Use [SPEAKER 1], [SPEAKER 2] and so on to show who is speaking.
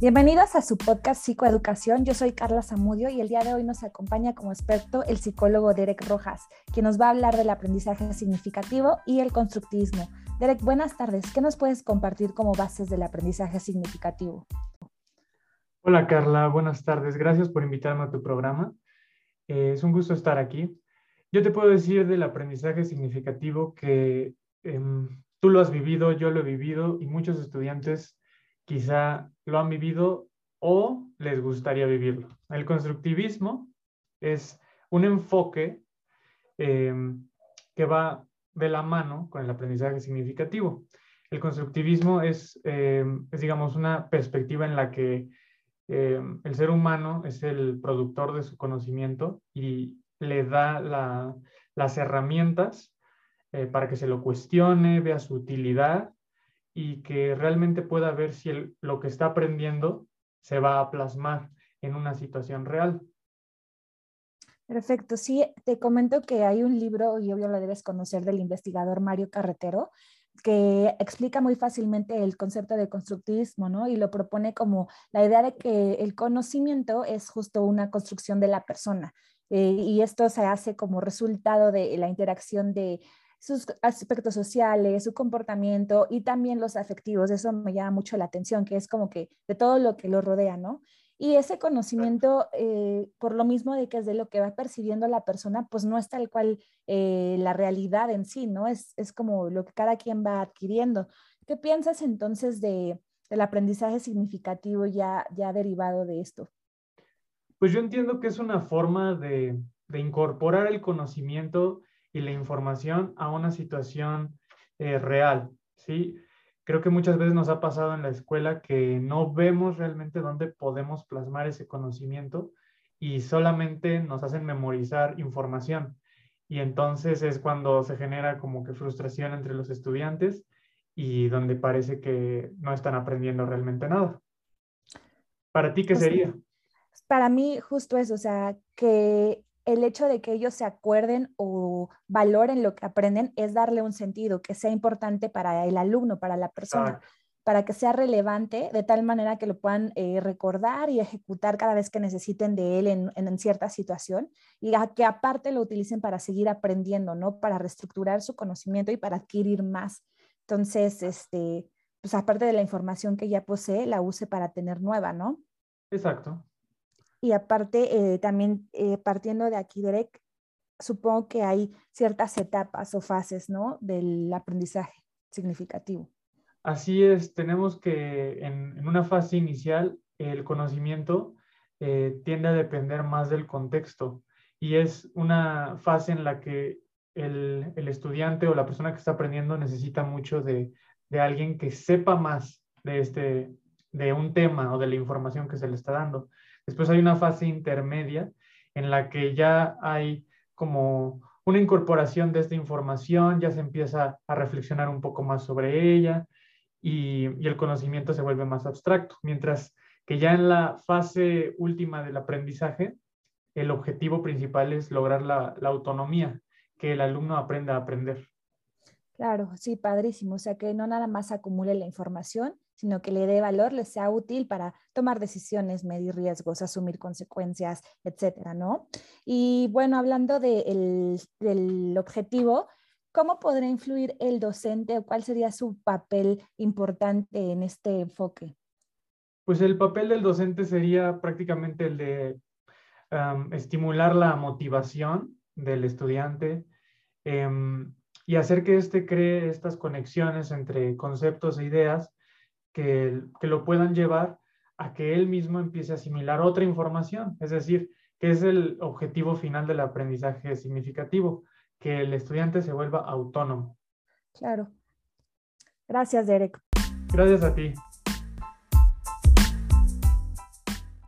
[SPEAKER 1] Bienvenidos a su podcast Psicoeducación. Yo soy Carla Zamudio y el día de hoy nos acompaña como experto el psicólogo Derek Rojas, quien nos va a hablar del aprendizaje significativo y el constructivismo. Derek, buenas tardes. ¿Qué nos puedes compartir como bases del aprendizaje significativo?
[SPEAKER 2] Hola Carla, buenas tardes. Gracias por invitarme a tu programa. Eh, es un gusto estar aquí. Yo te puedo decir del aprendizaje significativo que em, tú lo has vivido, yo lo he vivido y muchos estudiantes quizá lo han vivido o les gustaría vivirlo. El constructivismo es un enfoque em, que va de la mano con el aprendizaje significativo. El constructivismo es, em, digamos, una perspectiva en la que em, el ser humano es el productor de su conocimiento y le da las herramientas eh, para que se lo cuestione, vea su utilidad y que realmente pueda ver si lo que está aprendiendo se va a plasmar en una situación real.
[SPEAKER 1] Perfecto, sí, te comento que hay un libro, y obvio lo debes conocer, del investigador Mario Carretero, que explica muy fácilmente el concepto de constructivismo, ¿no? Y lo propone como la idea de que el conocimiento es justo una construcción de la persona. Eh, y esto se hace como resultado de la interacción de sus aspectos sociales, su comportamiento y también los afectivos. Eso me llama mucho la atención, que es como que de todo lo que lo rodea, ¿no? Y ese conocimiento, eh, por lo mismo de que es de lo que va percibiendo la persona, pues no es tal cual eh, la realidad en sí, ¿no? Es, es como lo que cada quien va adquiriendo. ¿Qué piensas entonces de, del aprendizaje significativo ya, ya derivado de esto?
[SPEAKER 2] Pues yo entiendo que es una forma de, de incorporar el conocimiento y la información a una situación eh, real, ¿sí? Creo que muchas veces nos ha pasado en la escuela que no vemos realmente dónde podemos plasmar ese conocimiento y solamente nos hacen memorizar información. Y entonces es cuando se genera como que frustración entre los estudiantes y donde parece que no están aprendiendo realmente nada. ¿Para ti qué pues sería?
[SPEAKER 1] Para mí justo eso, o sea, que el hecho de que ellos se acuerden o valoren lo que aprenden es darle un sentido, que sea importante para el alumno, para la persona, para que sea relevante de tal manera que lo puedan eh, recordar y ejecutar cada vez que necesiten de él en, cierta situación y que aparte lo utilicen para seguir aprendiendo, ¿no? Para reestructurar su conocimiento y para adquirir más. Entonces, este, pues aparte de la información que ya posee, la use para tener nueva, ¿no?
[SPEAKER 2] Exacto.
[SPEAKER 1] Y aparte, eh, también eh, partiendo de aquí, Derek, supongo que hay ciertas etapas o fases, ¿no? Del aprendizaje significativo.
[SPEAKER 2] Así es, tenemos que en, una fase inicial el conocimiento eh, tiende a depender más del contexto y es una fase en la que el, el, estudiante o la persona que está aprendiendo necesita mucho de, de alguien que sepa más de, este, de un tema o de la información que se le está dando. Después hay una fase intermedia en la que ya hay como una incorporación de esta información, ya se empieza a reflexionar un poco más sobre ella y, el conocimiento se vuelve más abstracto, mientras que ya en la fase última del aprendizaje, el objetivo principal es lograr la, la autonomía, que el alumno aprenda a aprender.
[SPEAKER 1] Claro, sí, padrísimo. O sea, que no nada más acumule la información, sino que le dé valor, le sea útil para tomar decisiones, medir riesgos, asumir consecuencias, etcétera, ¿no? Y bueno, hablando del objetivo, ¿cómo podría influir el docente o cuál sería su papel importante en este enfoque?
[SPEAKER 2] Pues el papel del docente sería prácticamente el de estimular la motivación del estudiante, em, y hacer que éste cree estas conexiones entre conceptos e ideas que, que lo puedan llevar a que él mismo empiece a asimilar otra información, es decir, que es el objetivo final del aprendizaje significativo, que el estudiante se vuelva autónomo.
[SPEAKER 1] Claro. Gracias, Derek.
[SPEAKER 2] Gracias a ti.